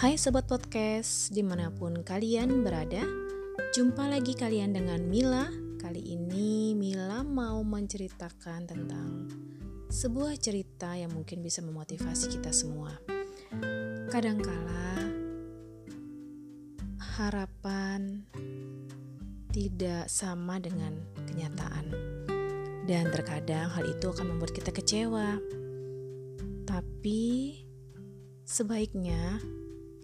Sobat Podcast, di mana pun kalian berada Jumpa lagi kalian dengan Mila. Kali ini Mila mau menceritakan tentang Sebuah cerita yang mungkin bisa memotivasi kita semua. Kadangkala Harapan Tidak sama dengan kenyataan. Dan terkadang hal itu akan membuat kita kecewa. Tapi Sebaiknya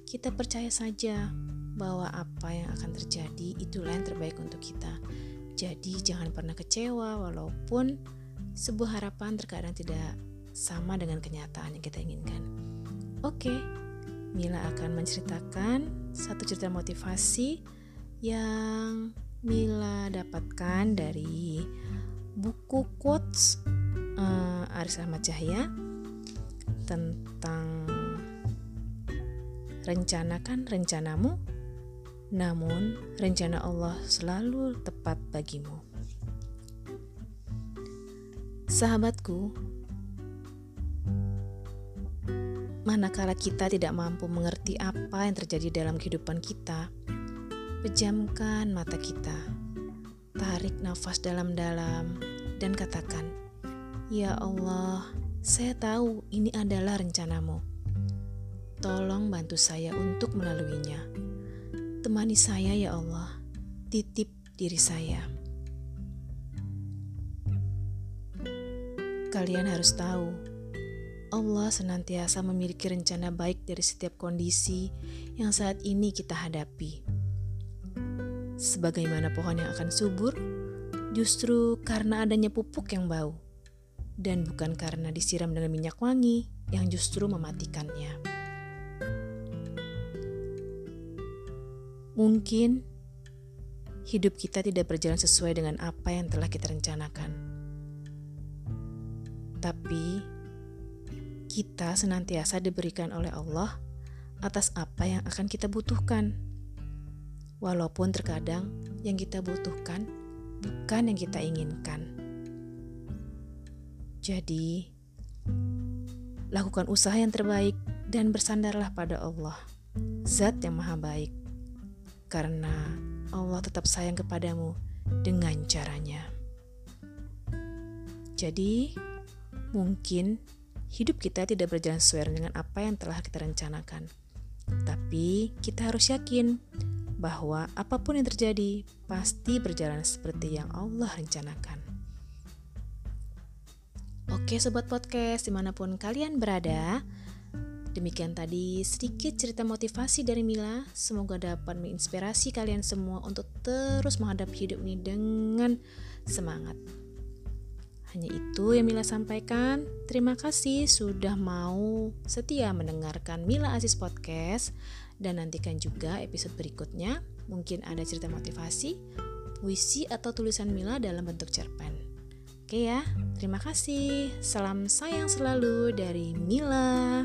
kita percaya saja bahwa apa yang akan terjadi itulah yang terbaik untuk kita. Jadi jangan pernah kecewa walaupun sebuah harapan terkadang tidak sama dengan kenyataan yang kita inginkan. Oke, Mila akan menceritakan satu cerita motivasi yang Mila dapatkan dari buku quotes uh, Aris Ahmad Cahya tentang Rencanakan rencanamu, namun rencana Allah selalu tepat bagimu. Sahabatku, manakala kita tidak mampu mengerti apa yang terjadi dalam kehidupan kita, pejamkan mata kita, tarik nafas dalam-dalam, dan katakan, "Ya Allah, saya tahu ini adalah rencanamu." Tolong bantu saya untuk melaluinya. Temani saya ya Allah, titip diri saya. Kalian harus tahu, Allah senantiasa memiliki rencana baik dari setiap kondisi yang saat ini kita hadapi. Sebagaimana pohon yang akan subur, justru karena adanya pupuk yang bau, dan bukan karena disiram dengan minyak wangi yang justru mematikannya. Mungkin hidup kita tidak berjalan sesuai dengan apa yang telah kita rencanakan. Tapi kita senantiasa diberikan oleh Allah atas apa yang akan kita butuhkan. Walaupun terkadang yang kita butuhkan bukan yang kita inginkan. Jadi, lakukan usaha yang terbaik dan bersandarlah pada Allah, Zat yang Maha Baik karena Allah tetap sayang kepadamu dengan caranya. Jadi, mungkin hidup kita tidak berjalan sesuai dengan apa yang telah kita rencanakan. Tapi kita harus yakin bahwa apa pun yang terjadi pasti berjalan seperti yang Allah rencanakan. Oke sobat podcast di mana pun kalian berada, Demikian tadi sedikit cerita motivasi dari Mila. Semoga dapat menginspirasi kalian semua untuk terus menghadapi hidup ini dengan semangat. Hanya itu yang Mila sampaikan. Terima kasih sudah mau setia mendengarkan Mila Aziz Podcast dan nantikan juga episode berikutnya. Mungkin ada cerita motivasi, puisi atau tulisan Mila dalam bentuk cerpen. Oke ya, terima kasih. Salam sayang selalu dari Mila.